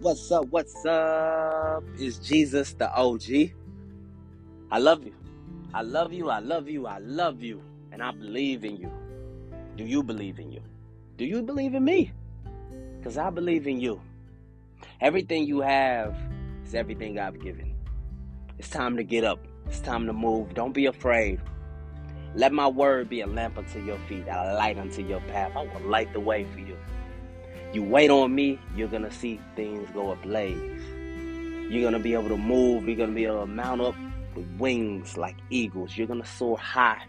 What's up? What's up? Is Jesus the OG? I love you. I love you. I love you. I love you. And I believe in you. Do you believe in you? Do you believe in me? Because I believe in you. Everything you have is everything I've given. It's time to get up. It's time to move. Don't be afraid. Let my word be a lamp unto your feet, a light unto your path. I will light the way for you. You wait on me, you're to see things go ablaze. You're to be able to move. You're to be able to mount up with wings like eagles. You're to soar high.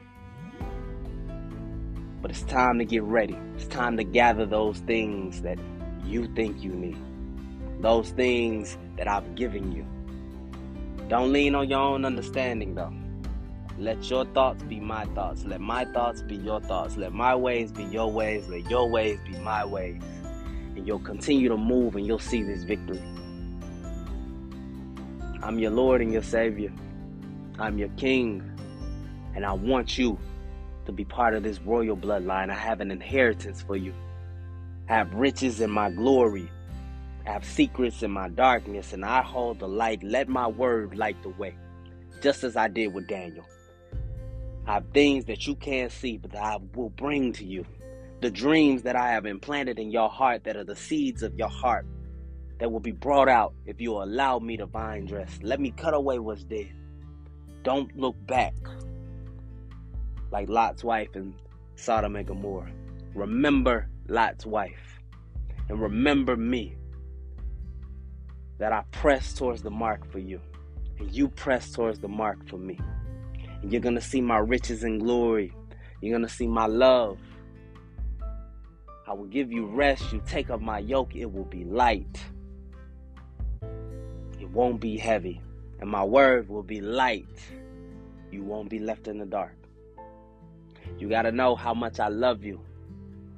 But it's time to get ready. It's time to gather those things that you think you need, those things that I've given you. Don't lean on your own understanding, though. Let your thoughts be my thoughts. Let my thoughts be your thoughts. Let my ways be your ways. Let your ways be my ways and you'll continue to move and you'll see this victory. I'm your Lord and your Savior. I'm your King, and I want you to be part of this royal bloodline. I have an inheritance for you. I have riches in my glory. I have secrets in my darkness, and I hold the light. Let my word light the way, just as I did with Daniel. I have things that you can't see, but I will bring to you the dreams that I have implanted in your heart that are the seeds of your heart that will be brought out if you allow me to vine dress. Let me cut away what's dead. Don't look back like Lot's wife in Sodom and Gomorrah. Remember Lot's wife and remember me that I press towards the mark for you and you press towards the mark for me. And you're going to see my riches and glory. You're going to see my love. I will give you rest. You take up my yoke, it will be light. It won't be heavy. And my word will be light. You won't be left in the dark. You got to know how much I love you.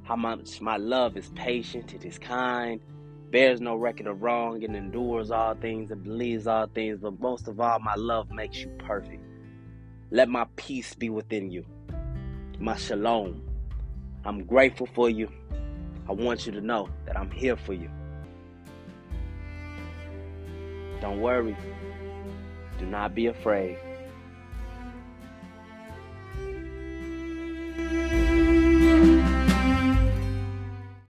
How much my love is patient, it is kind, bears no record of wrong, and endures all things and believes all things. But most of all, my love makes you perfect. Let my peace be within you. My shalom. I'm grateful for you. I want you to know that I'm here for you. Don't worry. Do not be afraid.